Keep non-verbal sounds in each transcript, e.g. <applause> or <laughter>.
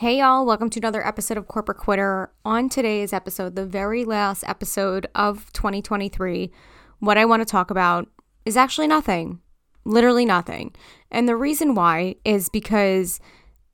Hey, y'all, welcome to another episode of Corporate Quitter. On today's episode, the very last episode of 2023, what I want to talk about is actually nothing. Literally nothing. And the reason why is because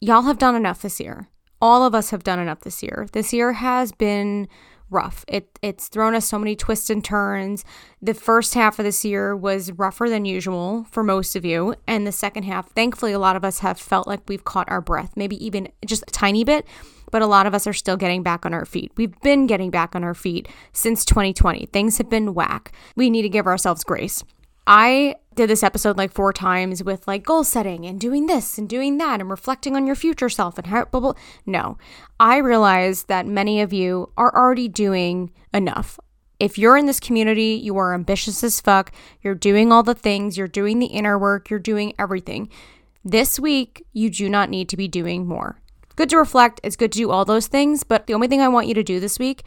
y'all have done enough this year. All of us have done enough this year. This year has been rough. It it's thrown us so many twists and turns. The first half of this year was rougher than usual for most of you, and the second half, thankfully, a lot of us have felt like we've caught our breath, maybe even just a tiny bit. But a lot of us are still getting back on our feet. We've been getting back on our feet since 2020. Things have been whack. We need to give ourselves grace. I did this episode like four times with like goal setting and doing this and doing that and reflecting on your future self and how blah, blah. No, I realize that many of you are already doing enough. If you're in this community, you are ambitious as fuck. You're doing all the things, you're doing the inner work, you're doing everything. This week, you do not need to be doing more. Good to reflect, it's good to do all those things, but the only thing I want you to do this week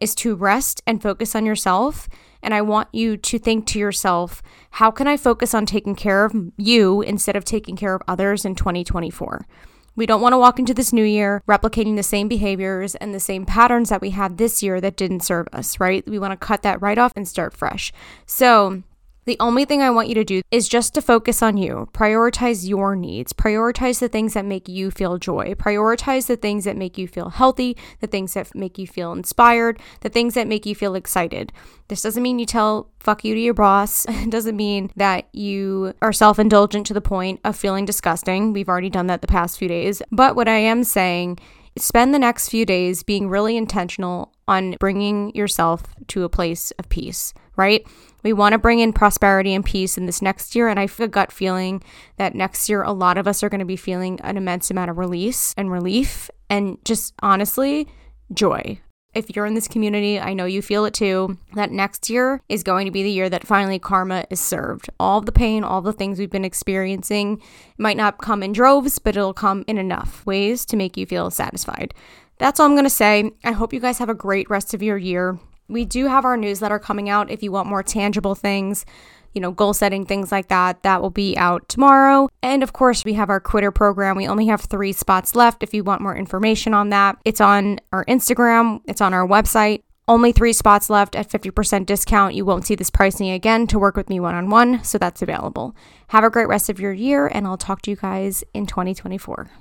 is to rest and focus on yourself. And I want you to think to yourself, how can I focus on taking care of you instead of taking care of others in 2024? We don't want to walk into this new year replicating the same behaviors and the same patterns that we had this year that didn't serve us, right? We want to cut that right off and start fresh. So, the only thing I want you to do is just to focus on you. Prioritize your needs. Prioritize the things that make you feel joy. Prioritize the things that make you feel healthy, the things that make you feel inspired, the things that make you feel excited. This doesn't mean you tell fuck you to your boss. <laughs> It doesn't mean that you are self indulgent to the point of feeling disgusting. We've already done that the past few days. But what I am saying spend the next few days being really intentional on bringing yourself to a place of peace, right? We want to bring in prosperity and peace in this next year. And I have a gut feeling that next year, a lot of us are going to be feeling an immense amount of release and relief and just honestly, joy. If you're in this community, I know you feel it too, that next year is going to be the year that finally karma is served. All the pain, all the things we've been experiencing might not come in droves, but it'll come in enough ways to make you feel satisfied. That's all I'm going to say. I hope you guys have a great rest of your year. We do have our newsletter coming out if you want more tangible things, you know, goal setting, things like that. That will be out tomorrow. And of course, we have our quitter program. We only have three spots left if you want more information on that. It's on our Instagram, it's on our website. Only three spots left at 50% discount. You won't see this pricing again to work with me one on one, so that's available. Have a great rest of your year, and I'll talk to you guys in 2024.